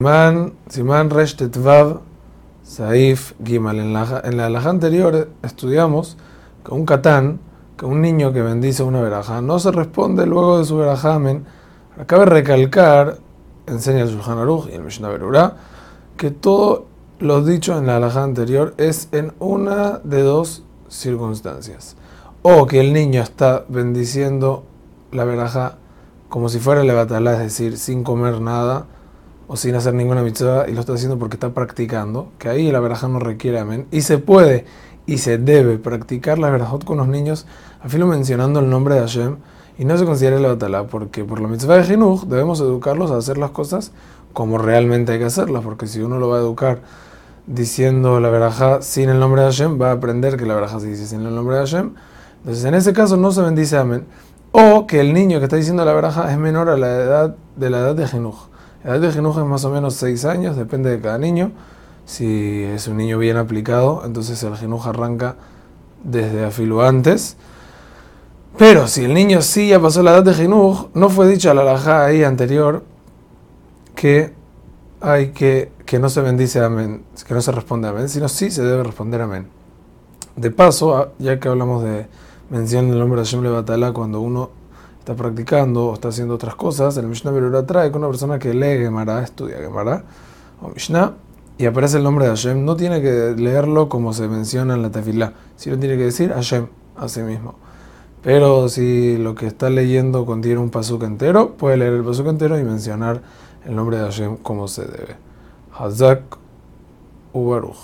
Simán, Resh Tetvav Saif Gimal. En la, en la alhaja anterior estudiamos que un katán, que un niño que bendice una veraja, no se responde luego de su verajamen. Cabe recalcar, enseña el Shulchan Aruch y el Mishnah Berurah, que todo lo dicho en la alhaja anterior es en una de dos circunstancias. O que el niño está bendiciendo la veraja como si fuera levatalá, es decir, sin comer nada o sin hacer ninguna mitzvah y lo está haciendo porque está practicando, que ahí la veraja no requiere amén. Y se puede y se debe practicar la verajot con los niños, afilo mencionando el nombre de Hashem, y no se considera el batalá, porque por la mitzvah de Jinuj debemos educarlos a hacer las cosas como realmente hay que hacerlas, porque si uno lo va a educar diciendo la veraja sin el nombre de Hashem, va a aprender que la veraja se dice sin el nombre de Hashem. Entonces en ese caso no se bendice amén. O que el niño que está diciendo la veraja es menor a la edad de la edad de Jinuj. La edad de Jinuj es más o menos 6 años, depende de cada niño. Si es un niño bien aplicado, entonces el Jinuj arranca desde afilo antes. Pero si el niño sí ya pasó la edad de Jinuj, no fue dicho la alajá ahí anterior que hay que, que no se bendice amén, que no se responde amén, sino sí se debe responder amén. De paso, ya que hablamos de mención del nombre de Hashem Levatala cuando uno está practicando o está haciendo otras cosas, el Mishnah Berurah trae que una persona que lee Gemara, estudia Gemara o Mishnah, y aparece el nombre de Hashem, no tiene que leerlo como se menciona en la tefilá, sino tiene que decir Hashem a sí mismo. Pero si lo que está leyendo contiene un pasuk entero, puede leer el pasuk entero y mencionar el nombre de Hashem como se debe. Hazak Ubaruch.